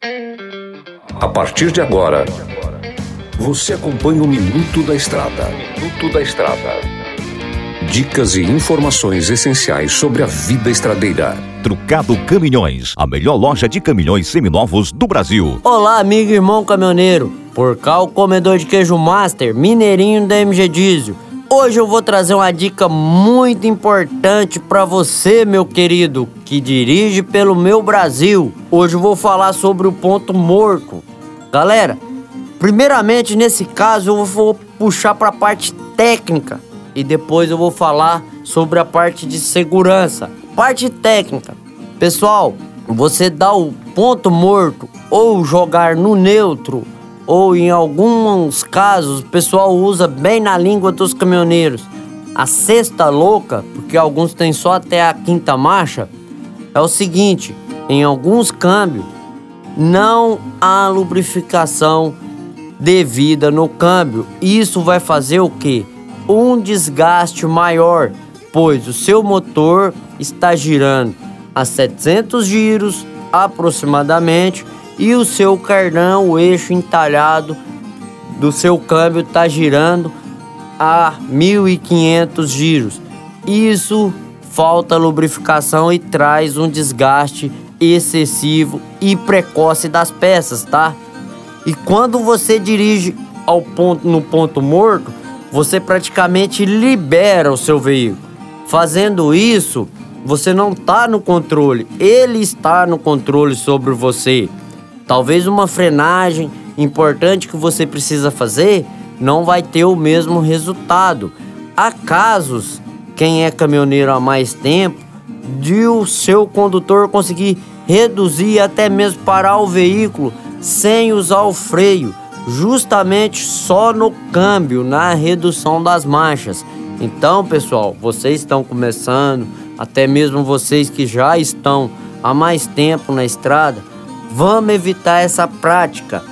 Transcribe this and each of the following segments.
A partir de agora, você acompanha o Minuto da Estrada. Minuto da Estrada. Dicas e informações essenciais sobre a vida estradeira. Trucado Caminhões, a melhor loja de caminhões seminovos do Brasil. Olá, amigo e irmão caminhoneiro. Por cá, o comedor de queijo master, mineirinho da MG Diesel. Hoje eu vou trazer uma dica muito importante para você, meu querido, que dirige pelo meu Brasil. Hoje eu vou falar sobre o ponto morto. Galera, primeiramente nesse caso eu vou puxar para a parte técnica e depois eu vou falar sobre a parte de segurança. Parte técnica. Pessoal, você dá o ponto morto ou jogar no neutro ou em alguns casos o pessoal usa bem na língua dos caminhoneiros a sexta louca, porque alguns têm só até a quinta marcha, é o seguinte: em alguns câmbios não há lubrificação devida no câmbio. Isso vai fazer o que? Um desgaste maior, pois o seu motor está girando a 700 giros aproximadamente e o seu carnão, o eixo entalhado do seu câmbio está girando a 1500 giros. Isso falta lubrificação e traz um desgaste excessivo e precoce das peças, tá? E quando você dirige ao ponto no ponto morto, você praticamente libera o seu veículo. Fazendo isso, você não está no controle, ele está no controle sobre você. Talvez uma frenagem importante que você precisa fazer não vai ter o mesmo resultado. Há casos, quem é caminhoneiro há mais tempo, de o seu condutor conseguir reduzir até mesmo parar o veículo sem usar o freio, justamente só no câmbio, na redução das marchas. Então, pessoal, vocês estão começando, até mesmo vocês que já estão há mais tempo na estrada, Vamos evitar essa prática.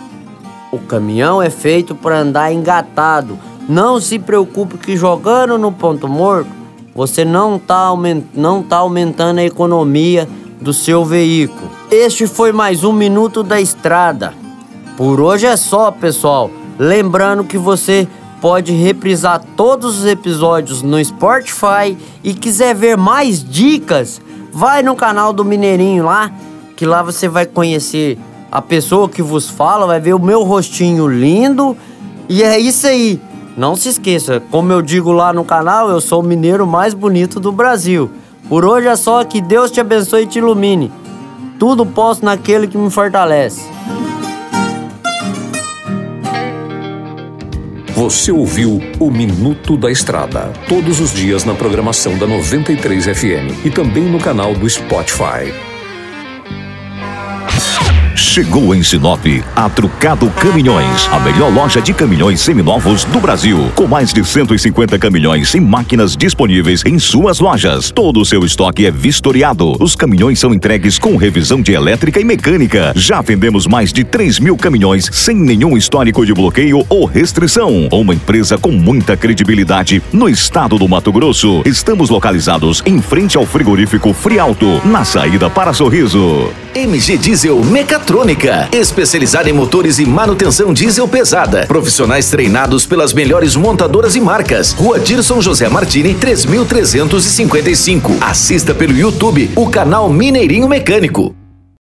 O caminhão é feito para andar engatado. Não se preocupe que jogando no ponto morto, você não está aument tá aumentando a economia do seu veículo. Este foi mais um Minuto da Estrada. Por hoje é só, pessoal. Lembrando que você pode reprisar todos os episódios no Spotify e quiser ver mais dicas, vai no canal do Mineirinho lá que lá você vai conhecer a pessoa que vos fala, vai ver o meu rostinho lindo e é isso aí. Não se esqueça, como eu digo lá no canal, eu sou o mineiro mais bonito do Brasil. Por hoje é só que Deus te abençoe e te ilumine. Tudo posso naquele que me fortalece. Você ouviu o Minuto da Estrada, todos os dias na programação da 93 FM e também no canal do Spotify. Chegou em Sinop a Trucado Caminhões, a melhor loja de caminhões seminovos do Brasil, com mais de 150 caminhões e máquinas disponíveis em suas lojas. Todo o seu estoque é vistoriado. Os caminhões são entregues com revisão de elétrica e mecânica. Já vendemos mais de 3 mil caminhões sem nenhum histórico de bloqueio ou restrição. Uma empresa com muita credibilidade no estado do Mato Grosso. Estamos localizados em frente ao frigorífico Frialto, na saída para Sorriso. MG Diesel Mecatrônica, especializada em motores e manutenção diesel pesada. Profissionais treinados pelas melhores montadoras e marcas. Rua Dirson José Martini, 3355. Assista pelo YouTube o canal Mineirinho Mecânico.